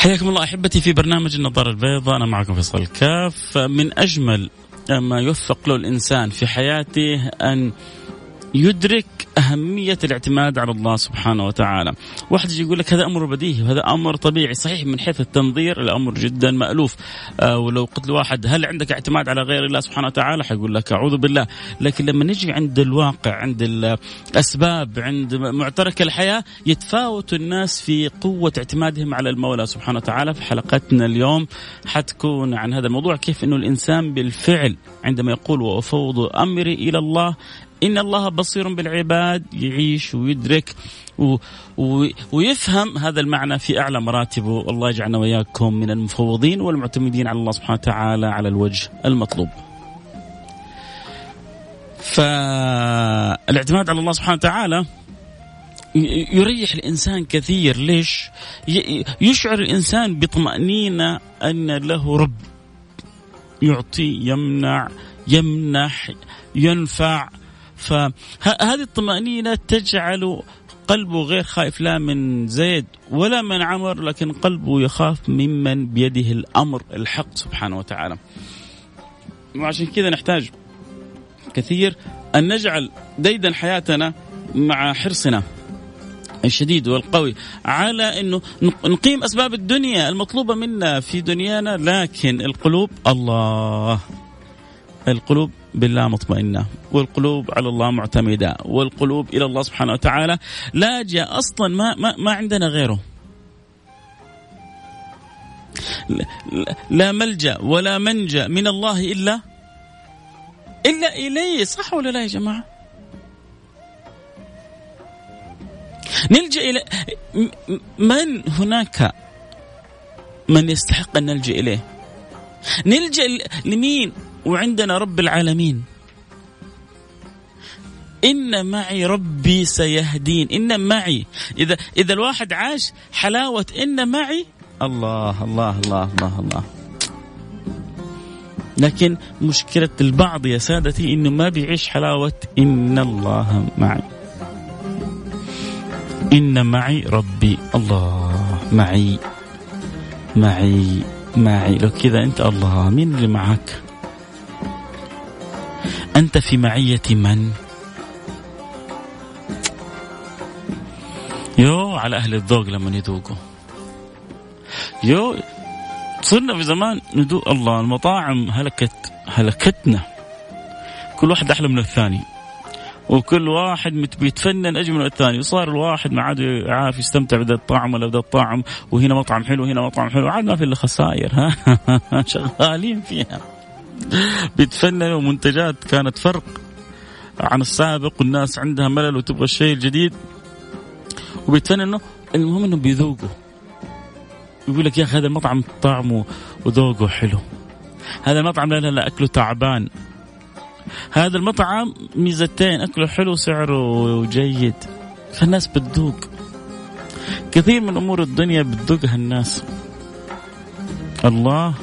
حياكم الله أحبتي في برنامج النظارة البيضاء. أنا معكم فيصل الكاف من أجمل ما يوفق له الإنسان في حياته أن يدرك أهمية الاعتماد على الله سبحانه وتعالى. واحد يقول لك هذا أمر بديهي وهذا أمر طبيعي. صحيح من حيث التنظير الأمر جدا مألوف. آه ولو قلت لواحد هل عندك اعتماد على غير الله سبحانه وتعالى؟ حيقول لك أعوذ بالله. لكن لما نجي عند الواقع عند الأسباب عند معترك الحياة يتفاوت الناس في قوة اعتمادهم على المولى سبحانه وتعالى. في حلقتنا اليوم حتكون عن هذا الموضوع كيف أنه الإنسان بالفعل عندما يقول وأفوض أمري إلى الله إن الله بصير بالعباد يعيش ويدرك و... و... ويفهم هذا المعنى في أعلى مراتبه الله يجعلنا وإياكم من المفوضين والمعتمدين على الله سبحانه وتعالى على الوجه المطلوب. فالاعتماد على الله سبحانه وتعالى يريح الإنسان كثير. ليش؟ يشعر الإنسان بطمأنينة أن له رب يعطي يمنع يمنح ينفع. فهذه الطمأنينة تجعل قلبه غير خائف لا من زيد ولا من عمر لكن قلبه يخاف ممن بيده الأمر الحق سبحانه وتعالى. وعشان كذا نحتاج كثير أن نجعل ديدا حياتنا مع حرصنا الشديد والقوي على إنه نقيم أسباب الدنيا المطلوبة منا في دنيانا لكن القلوب الله القلوب بالله مطمئنة. والقلوب على الله معتمدة. والقلوب إلى الله سبحانه وتعالى. لاجئة أصلا ما, ما, ما عندنا غيره. لا ملجأ ولا منجأ من الله إلا إلا إليه. صح ولا لا يا جماعة؟ نلجأ إلى من هناك من يستحق أن نلجأ إليه؟ نلجأ لمين؟ وعندنا رب العالمين. إن معي ربي سيهدين. إن معي. إذا إذا الواحد عاش حلاوة إن معي الله الله الله الله الله. لكن مشكلة البعض يا سادتي إنه ما بيعيش حلاوة إن الله معي. إن معي ربي. الله معي معي معي. لو كذا أنت الله مين اللي معك؟ أنت في معية من؟ يو على أهل الذوق لما يذوقوا. يو صرنا في زمان ندوق. الله المطاعم هلكت هلكتنا. كل واحد أحلى من الثاني. وكل واحد بيتفنن أجمل من الثاني. وصار الواحد ما عاد عارف يستمتع بذا الطعم ولا بذا الطعم. وهنا مطعم حلو وهنا مطعم حلو. عاد ما في إلا خسائر ها؟ شغالين فيها. بيتفننوا منتجات كانت فرق عن السابق والناس عندها ملل وتبغى الشيء الجديد. وبيتفننوا المهم انهم بيذوقوا يقول لك يا أخي هذا المطعم طعمه وذوقه حلو. هذا المطعم لا لا لا أكله تعبان. هذا المطعم ميزتين أكله حلو سعره جيد. فالناس بتذوق. كثير من أمور الدنيا بتذوقها الناس. الله.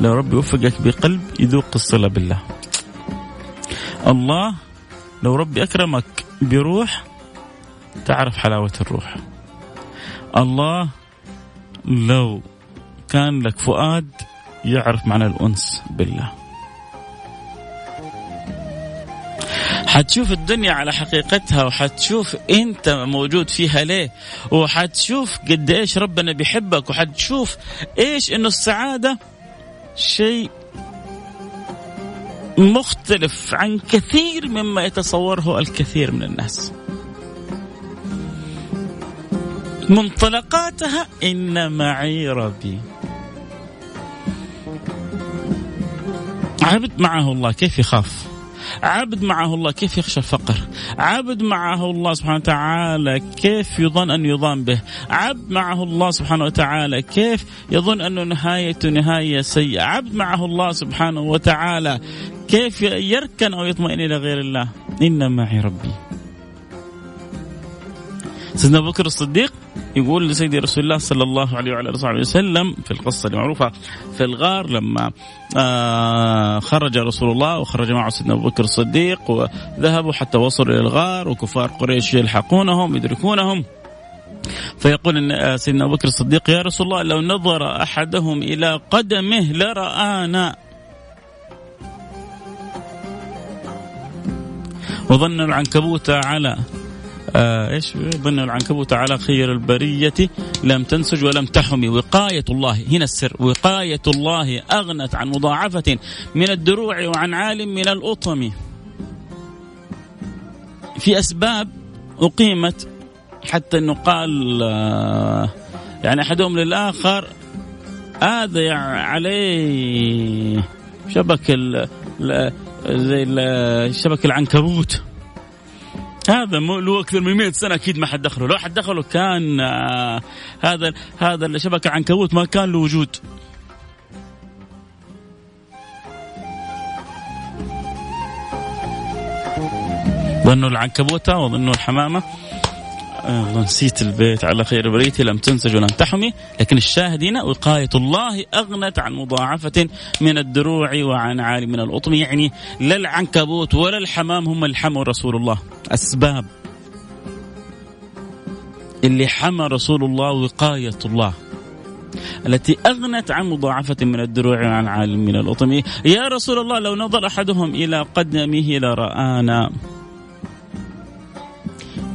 لو ربي وفقك بقلب يذوق الصلة بالله. الله لو ربي أكرمك بروح تعرف حلاوة الروح. الله لو كان لك فؤاد يعرف معنى الأنس بالله. حتشوف الدنيا على حقيقتها وحتشوف أنت موجود فيها ليه وحتشوف قد إيش ربنا بيحبك وحتشوف إيش إنه السعادة شيء مختلف عن كثير مما يتصوره الكثير من الناس. منطلقاتها إن معي ربي. عبد معه الله كيف يخاف؟ عبد معه الله كيف يخشى الفقر؟ عبد معه الله سبحانه وتعالى كيف يظن أن يضام به؟ عبد معه الله سبحانه وتعالى كيف يظن أنه نهايته نهاية سيئة؟ عبد معه الله سبحانه وتعالى كيف يركن أو يطمئن إلى غير الله؟ إن معي ربي. سيدنا أبو بكر الصديق يقول لسيدي رسول الله صلى الله عليه وعلى آله وسلم في القصة المعروفة في الغار لما آه خرج رسول الله وخرج معه سيدنا أبو بكر الصديق وذهبوا حتى وصلوا إلى الغار وكفار قريش يلحقونهم يدركونهم. فيقول آه، سيدنا أبو بكر الصديق يا رسول الله لو نظر أحدهم إلى قدمه لرآنا. وظن العنكبوت على آه إيش؟ ظن العنكبوت على خير البرية. لم تنسج ولم تحمي. وقاية الله. هنا السر. وقاية الله أغنت عن مضاعفة من الدروع وعن عالم من الأطم. في أسباب أقيمت حتى أنه قال آه يعني أحدهم للآخر هذا يعني عليه شبك زي شبك العنكبوت. هذا له أكثر من 100 سنة أكيد ما حد دخله. لو حد دخله كان آه هذا هذا الشبكه عنكبوت ما كان له وجود. ظنوا العنكبوتة وظنوا الحمامة. والله نسيت البيت. على خير بريتي لم تنسج ولم تحمي. لكن الشاهد هنا وقاية الله أغنت عن مضاعفة من الدروع وعن عالي من الأطم. يعني لا العنكبوت ولا الحمام هم اللي حموا رسول الله. أسباب اللي حمى رسول الله وقاية الله. التي أغنت عن مضاعفة من الدروع وعن عالم من الأطم. يا رسول الله لو نظر أحدهم إلى قدمه لرآنا.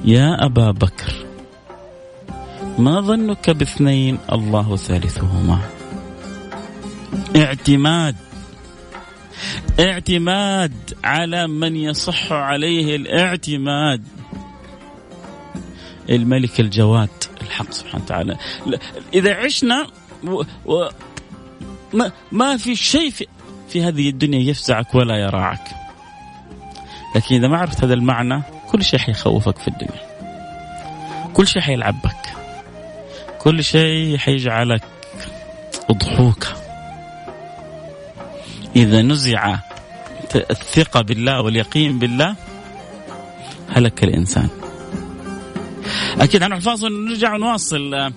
يا أبا بكر ما ظنك باثنين الله ثالثهما؟ اعتماد اعتماد على من يصح عليه الاعتماد. الملك الجواد الحق سبحانه وتعالى. إذا عشنا و و ما, ما في شيء في, في هذه الدنيا يفزعك ولا يراعك. لكن إذا ما عرفت هذا المعنى كل شيء حيخوفك في الدنيا. كل شيء حيلعبك. كل شيء حيجعلك أضحوك. إذا نزع الثقة بالله واليقين بالله هلك الإنسان. أكيد عن الفاصل نرجع ونواصل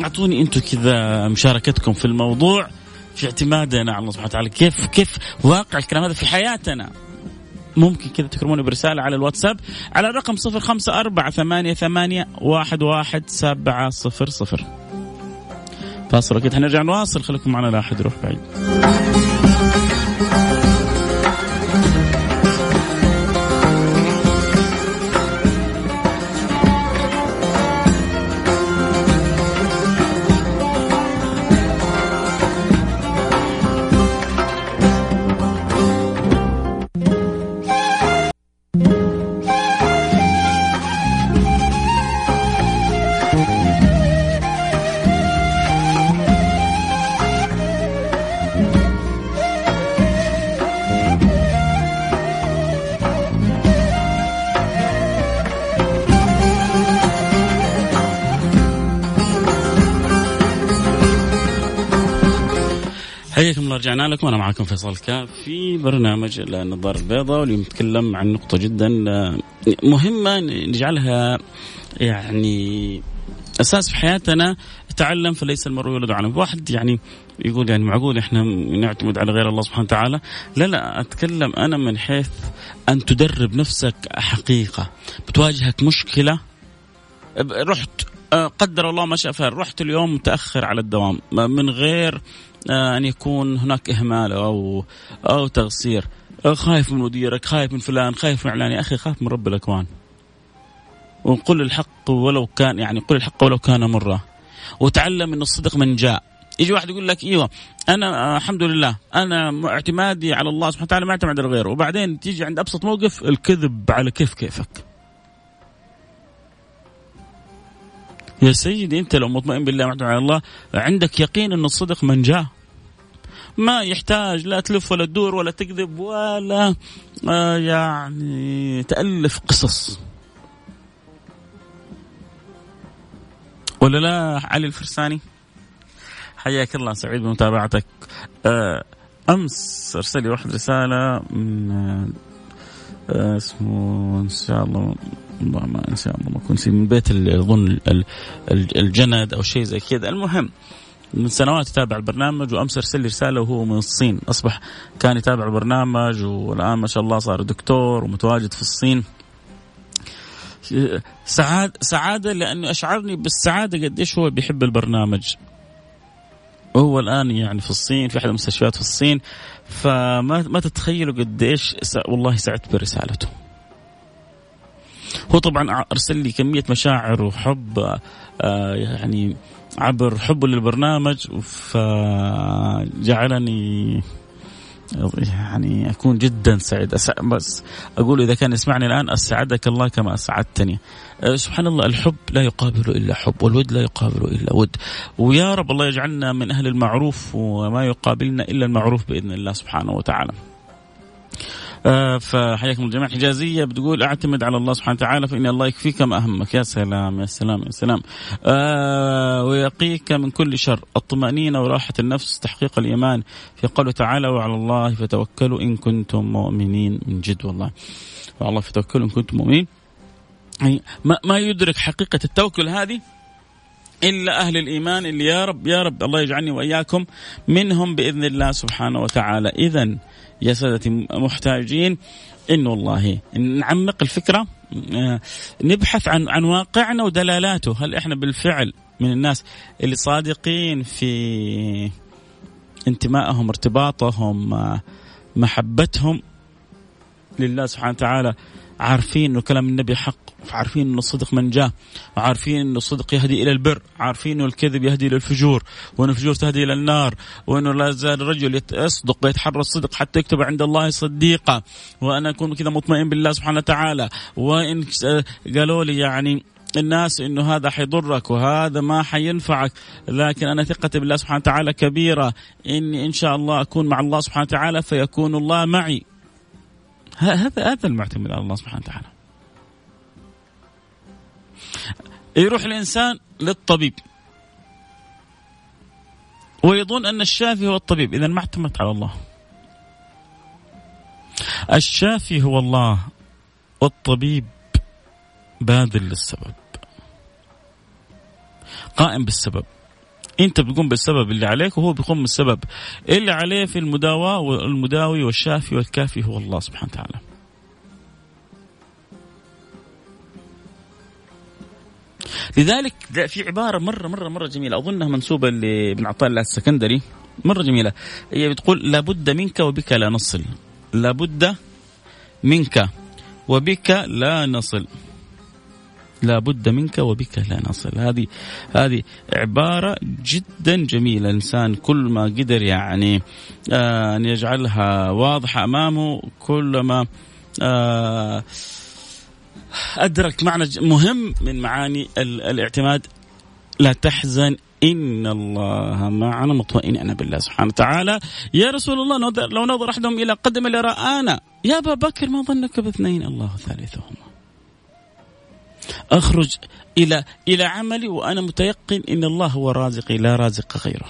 أعطوني أنتم كذا مشاركتكم في الموضوع في اعتمادنا على الله سبحانه وتعالى. كيف كيف واقع الكلام هذا في حياتنا؟ ممكن كذا تكرموني برسالة على الواتساب. على الرقم صفر خمسة أربعة ثمانية ثمانية واحد واحد سبعة صفر صفر. فاصل أكيد حنرجع نواصل. خليكم معنا لا أحد يروح بعيد. رجعنا لكم أنا معكم فيصل كاف في برنامج النظاره البيضاء واليوم نتكلم عن نقطة جدا مهمة نجعلها يعني أساس في حياتنا. تعلم فليس المرء يولد على واحد. يعني يقول يعني معقول إحنا نعتمد على غير الله سبحانه وتعالى؟ لا لا أتكلم أنا من حيث أن تدرب نفسك حقيقة. بتواجهك مشكلة رحت قدر الله ما شاء فعل رحت اليوم متأخر على الدوام من غير أن يكون هناك إهمال أو أو تقصير. آه، خايف من مديرك خايف من فلان خايف من اعلان يا أخي خاف من رب الأكوان. وقل الحق ولو كان يعني قل الحق ولو كان مرة. وتعلم أن الصدق من جاء. يجي واحد يقول لك إيوه أنا آه، الحمد لله. أنا اعتمادي على الله سبحانه وتعالى ما اعتمد على غيره. وبعدين تيجي عند أبسط موقف الكذب على كيف كيفك. يا سيدي أنت لو مطمئن بالله وعد على الله عندك يقين أن الصدق من جاء. ما يحتاج لا تلف ولا تدور ولا تكذب ولا آه يعني تألف قصص. ولا لا علي الفرساني؟ حياك الله سعيد بمتابعتك. آه أمس أرسل لي واحد رسالة من آه اسمه إن شاء الله والله ما ان شاء الله ما اكون من بيت اظن الجند أو شيء زي كذا. المهم من سنوات يتابع البرنامج وامس ارسل لي رسالة وهو من الصين. أصبح كان يتابع البرنامج والآن ما شاء الله صار دكتور ومتواجد في الصين. سعادة سعادة لأنه أشعرني بالسعادة قديش هو بيحب البرنامج. هو الآن يعني في الصين في أحد المستشفيات في الصين. فما ما تتخيلوا قديش والله سعدت برسالته. هو طبعا أرسل لي كمية مشاعر وحب آه يعني عبر حبه للبرنامج فجعلني يعني أكون جدا سعيد. بس أقول إذا كان يسمعني الآن أسعدك الله كما أسعدتني. أه، سبحان الله الحب لا يقابل إلا حب والود لا يقابل إلا ود. ويا رب الله يجعلنا من أهل المعروف وما يقابلنا إلا المعروف بإذن الله سبحانه وتعالى. آه فحياكم الجميع. حجازية بتقول أعتمد على الله سبحانه وتعالى فإن الله يكفيك ما أهمك. يا سلام يا سلام يا سلام. آه ويقيك من كل شر. الطمأنينة وراحة النفس تحقيق الإيمان في قوله تعالى وعلى الله فتوكلوا إن كنتم مؤمنين. من جد والله. وعلى الله فتوكلوا إن كنتم مؤمنين. يعني ما, ما يدرك حقيقة التوكل هذه إلا أهل الإيمان اللي يا رب يا رب الله يجعلني وإياكم منهم بإذن الله سبحانه وتعالى. اذا يا سادتي محتاجين انه والله نعمق الفكرة آه، نبحث عن عن واقعنا ودلالاته. هل إحنا بالفعل من الناس اللي صادقين في انتمائهم ارتباطهم آه، محبتهم لله سبحانه وتعالى عارفين إنه كلام النبي حق عارفين إنه الصدق من جاء وعارفين إنه الصدق يهدي إلى البر عارفين إنه الكذب يهدي إلى الفجور وان الفجور تهدي إلى النار وإنه لا يزال الرجل يصدق ويتحرى الصدق حتى يكتب عند الله صديقا. وأنا أكون كذا مطمئن بالله سبحانه وتعالى. وإن قالوا لي يعني الناس إنه هذا حيضرك وهذا ما حينفعك لكن أنا ثقتي بالله سبحانه وتعالى كبيرة. إني إن شاء الله أكون مع الله سبحانه وتعالى فيكون الله معي. هذا هذا المعتمد على الله سبحانه وتعالى. يروح الإنسان للطبيب. ويظن أن الشافي هو الطبيب. اذا ما اعتمدت على الله. الشافي هو الله والطبيب باذل للسبب. قائم بالسبب. انت بتقوم بالسبب اللي عليك وهو بيقوم بالسبب اللي عليه في المداواة والمداوي والشافي والكافي هو الله سبحانه وتعالى. لذلك في عبارة مرة مرة مرة جميلة أظنها منسوبة لابن عطاء الله السكندري. مرة جميلة. هي بتقول لابد منك وبك لا نصل. لابد منك وبك لا نصل. لا بد منك وبك لا نصل هذه هذه عبارة جدا جميلة. الإنسان كل ما قدر يعني آه أن يجعلها واضحة أمامه كلما آه أدرك معنى مهم من معاني الاعتماد. لا تحزن. إن الله معنا. مطمئن بالله سبحانه وتعالى. يا رسول الله لو نظر أحدهم إلى قدم لرآنا. يا أبا بكر ما ظنك باثنين؟ الله ثالثهما. أخرج إلى إلى عملي وأنا متيقن إن الله هو رازقي لا رازق غيره.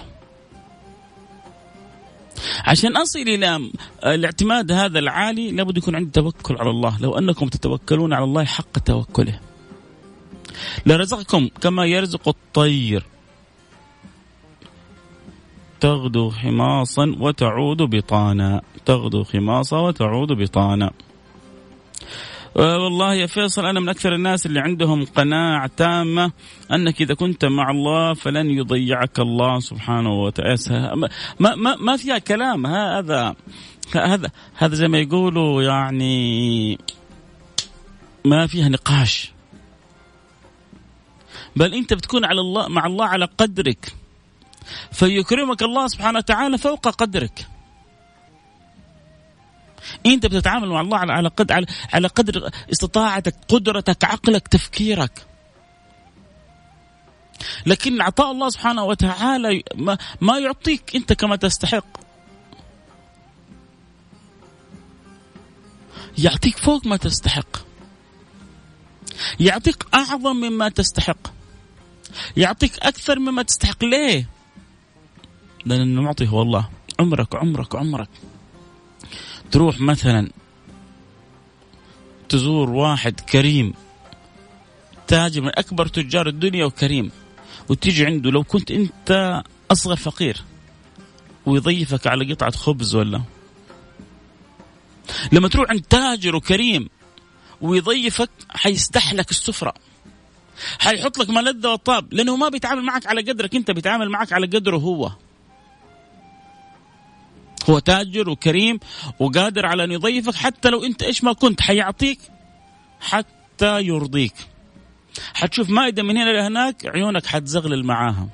عشان أصل إلى الاعتماد هذا العالي لابد يكون عندي توكل على الله، لو أنكم تتوكلون على الله حق توكله. لرزقكم كما يرزق الطير تغدو خماصا وتعود بطانا تغدو خماصا وتعود بطانا والله يا فيصل أنا من أكثر الناس اللي عندهم قناعة تامة أنك إذا كنت مع الله فلن يضيعك الله سبحانه وتعالى. ما ما ما فيها كلام هذا هذا هذا زي ما يقولوا يعني ما فيها نقاش. بل أنت بتكون على الله مع الله على قدرك. فيكرمك الله سبحانه وتعالى فوق قدرك. انت بتتعامل مع الله على قدر على قدر استطاعتك قدرتك عقلك تفكيرك. لكن عطاء الله سبحانه وتعالى ما يعطيك انت كما تستحق. يعطيك فوق ما تستحق. يعطيك أعظم مما تستحق. يعطيك أكثر مما تستحق. ليه؟ لأن المعطي هو الله. عمرك عمرك عمرك. تروح مثلا تزور واحد كريم تاجر من أكبر تجار الدنيا وكريم وتيجي عنده لو كنت أنت أصغر فقير ويضيفك على قطعة خبز ولا؟ لما تروح عند تاجر وكريم ويضيفك حيستحلك السفرة حيحط لك ملذة وطاب لأنه ما بيتعامل معك على قدرك أنت بيتعامل معك على قدره هو. هو تاجر وكريم وقادر على أن يضيفك حتى لو أنت إيش ما كنت حيعطيك حتى يرضيك. حتشوف مائدة من هنا لهناك عيونك حتزغلل معاها.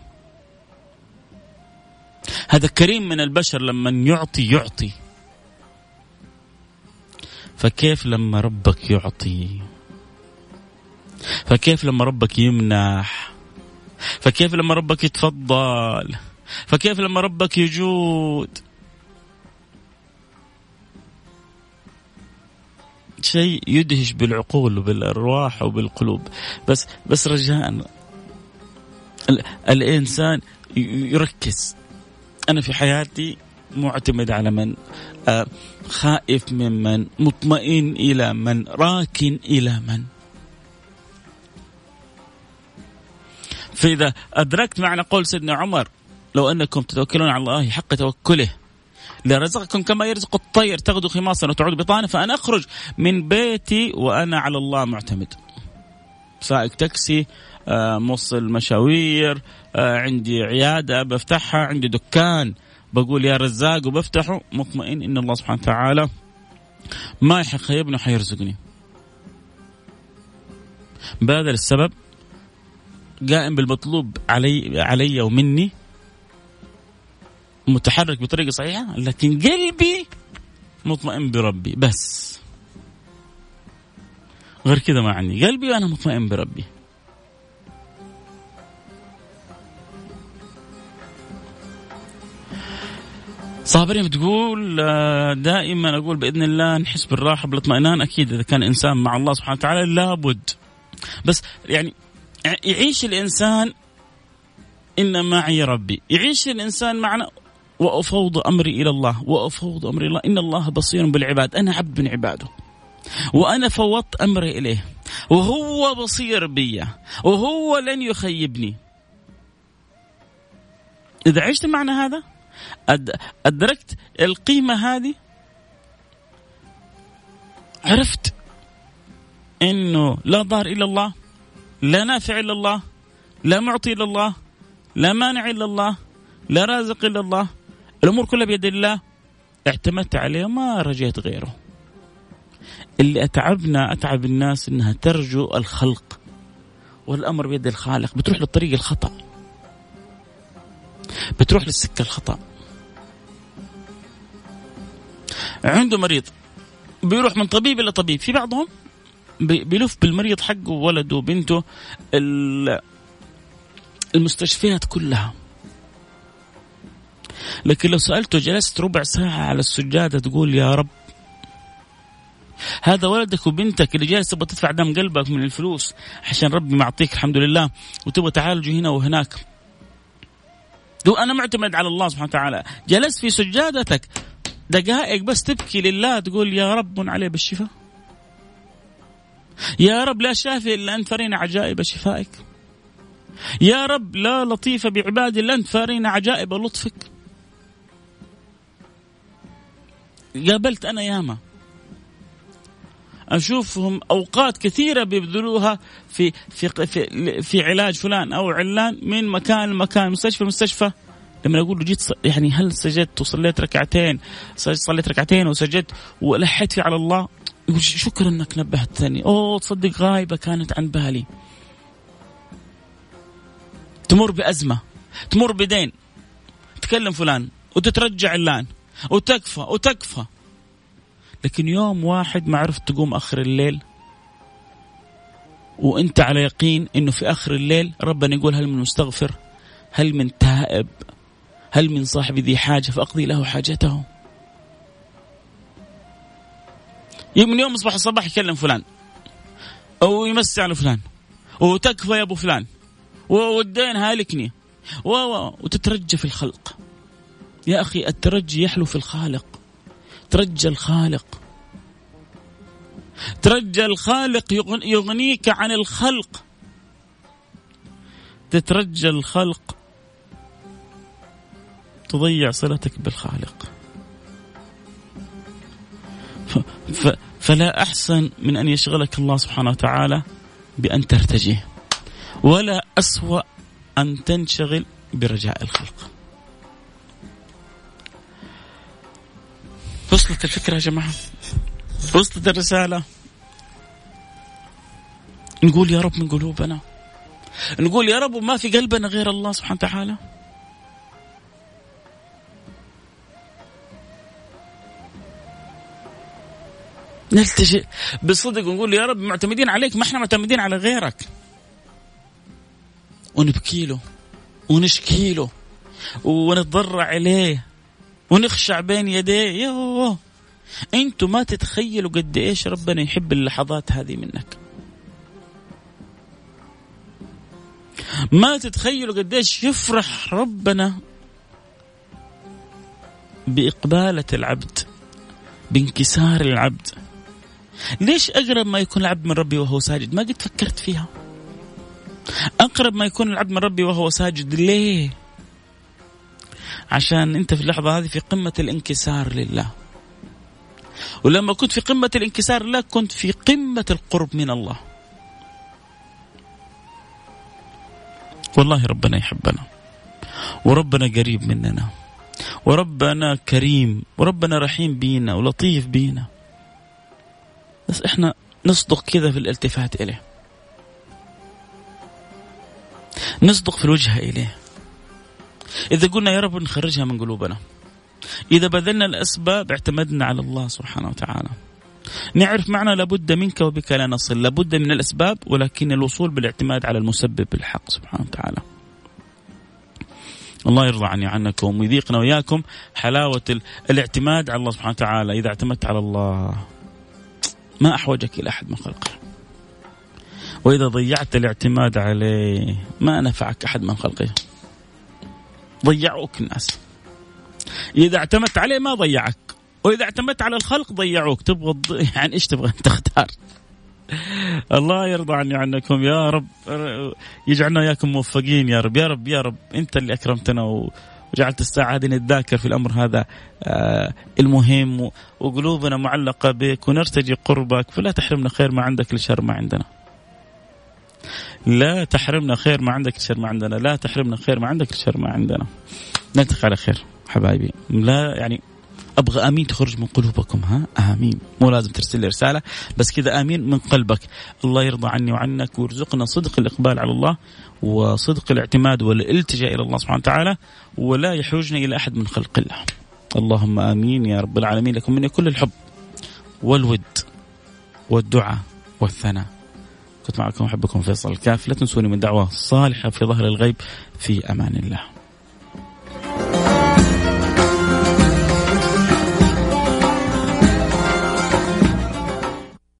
هذا كريم من البشر لما يعطي يعطي. فكيف لما ربك يعطي؟ فكيف لما ربك يمنح؟ فكيف لما ربك يتفضل؟ فكيف لما ربك يجود؟ شيء يدهش بالعقول وبالأرواح وبالقلوب. بس بس رجاء الإنسان يركز. أنا في حياتي معتمد على من؟ آه، خائف ممن مطمئن إلى من؟ راكن إلى من؟ فإذا أدركت معنى قول سيدنا عمر لو أنكم تتوكلون على الله حق توكله لرزقكم كما يرزق الطير. تغدو خماصا وتعود بطانا فأنا أخرج من بيتي وأنا على الله معتمد. سائق تاكسي آه، موصل مشاوير آه، عندي عيادة بفتحها عندي دكان. بقول يا رزاق وبفتحه مطمئن إن الله سبحانه وتعالى ما حيخيبني وحيرزقني بهذا السبب قائم بالمطلوب علي علي ومني متحرك بطريقة صحيحة لكن قلبي مطمئن بربي بس. غير كذا ما عندي قلبي وأنا مطمئن بربي. صابرين بتقول آه، دائما أقول بإذن الله نحس بالراحه بالاطمئنان أكيد إذا كان إنسان مع الله سبحانه وتعالى لابد. بس يعني يعيش الإنسان ان معي ربي. يعيش الإنسان معنا وأفوض أمري إلى الله وأفوض أمري إلى الله. إن الله بصير بالعباد أنا عبد من عباده. وأنا فوضت أمري إليه وهو بصير بي وهو لن يخيبني. إذا عشت معنى هذا؟ أدركت القيمة هذه؟ عرفت إنه لا ضار إلا الله لا نافع إلا الله لا معطي إلا الله لا مانع إلا الله لا رازق إلا الله الأمور كلها بيد الله. اعتمدت عليه ما رجيت غيره. اللي أتعبنا أتعب الناس إنها ترجو الخلق. والأمر بيد الخالق. بتروح للطريق الخطأ. بتروح للسكة الخطأ. عنده مريض. بيروح من طبيب إلى طبيب. في بعضهم بيلف بالمريض حقه ولده وبنته المستشفيات كلها. لكن لو سألته جلست ربع ساعة على السجادة تقول يا رب هذا ولدك وبنتك اللي جالس تبغى تدفع دم قلبك من الفلوس عشان ربي معطيك الحمد لله وتبغى تعالجه هنا وهناك. تقول أنا معتمد على الله سبحانه وتعالى جلست في سجادتك دقائق بس تبكي لله تقول يا رب عليه بالشفاء. يا رب لا شافي إلا أنت فرينا عجائب شفائك. يا رب لا لطيف بعبادي إلا أنت فرينا عجائب لطفك. قابلت أنا ياما. أشوفهم أوقات كثيرة بيبذلوها في في في, في علاج فلان أو علان من مكان لمكان مستشفى لمستشفى. لما أقول له جيت يعني هل سجدت وصليت ركعتين؟ صليت ركعتين وسجدت ولحيت على الله؟ شكرا إنك نبهتني أوه تصدق غايبة كانت عن بالي. تمر بأزمة تمر بدين. تكلم فلان وتترجع علان وتكفى وتكفى. لكن يوم واحد ما عرفت تقوم آخر الليل وأنت على يقين إنه في آخر الليل ربنا يقول هل من مستغفر؟ هل من تائب؟ هل من صاحب ذي حاجة؟ فأقضي له حاجته. من يوم يصبح الصباح يكلم فلان أو يمسي على فلان وتكفى يا أبو فلان والدين هالكني و وتترجى في الخلق. يا أخي الترجي يحلو في الخالق. ترجى الخالق. ترجى الخالق يغنيك عن الخلق. تترجى الخلق. تضيع صلتك بالخالق. فلا أحسن من أن يشغلك الله سبحانه وتعالى بأن ترتجيه. ولا أسوأ أن تنشغل برجاء الخلق. وصلت الفكرة يا جماعة. وصلت الرسالة. نقول يا رب من قلوبنا. نقول يا رب ما في قلبنا غير الله سبحانه وتعالى. نلتجئ بصدق ونقول يا رب معتمدين عليك ما إحنا معتمدين على غيرك. ونبكي له ونشكي له ونتضرع إليه. ونخشع بين يديه يوه. أنتم ما تتخيلوا قد إيش ربنا يحب اللحظات هذه منك. ما تتخيلوا قد إيش يفرح ربنا بإقبالة العبد بانكسار العبد. ليش أقرب ما يكون العبد من ربي وهو ساجد؟ ما قد فكرت فيها. أقرب ما يكون العبد من ربي وهو ساجد ليه؟ عشان أنت في اللحظة هذه في قمة الانكسار لله. ولما كنت في قمة الانكسار لله كنت في قمة القرب من الله. والله ربنا يحبنا. وربنا قريب مننا. وربنا كريم. وربنا رحيم بينا ولطيف بينا. بس إحنا نصدق كذا في الالتفات إليه. نصدق في الوجهه إليه. إذا قلنا يا رب نخرجها من قلوبنا. إذا بذلنا الأسباب اعتمدنا على الله سبحانه وتعالى. نعرف معنى لابد منك وبك لا نصل. لابد من الأسباب ولكن الوصول بالاعتماد على المسبب الحق سبحانه وتعالى. الله يرضى عني عنكم ويذيقنا وإياكم حلاوة الاعتماد على الله سبحانه وتعالى. إذا اعتمدت على الله ما أحوجك إلى أحد من خلقه. وإذا ضيعت الاعتماد عليه ما نفعك أحد من خلقه. ضيعوك الناس. إذا اعتمدت عليه ما ضيعك. وإذا اعتمدت على الخلق ضيعوك. تبغى يعني إيش تبغى؟ تختار الله يرضى عني عنكم يا رب يجعلنا اياكم موفقين يا رب. يا رب يا رب. أنت اللي أكرمتنا وجعلت الساعة هذه نتذاكر في الأمر هذا آه المهم وقلوبنا معلقة بك ونرتجي قربك. فلا تحرمنا خير ما عندك لشر ما عندنا. لا تحرمنا خير ما عندك لشر ما عندنا لا تحرمنا خير ما عندك لشر ما عندنا. نلتقي على خير حبايبي. لا يعني أبغى آمين تخرج من قلوبكم ها؟ آمين. مو لازم ترسل لي رسالة بس كذا آمين من قلبك. الله يرضى عني وعنك ويرزقنا صدق الإقبال على الله وصدق الاعتماد والالتجاء إلى الله سبحانه وتعالى ولا يحوجنا إلى أحد من خلق الله. اللهم آمين يا رب العالمين. لكم مني كل الحب والود والدعاء والثناء. كنت معكم أحبكم فيصل الكاف لا تنسوني من دعوة صالحة في ظهر الغيب. في أمان الله.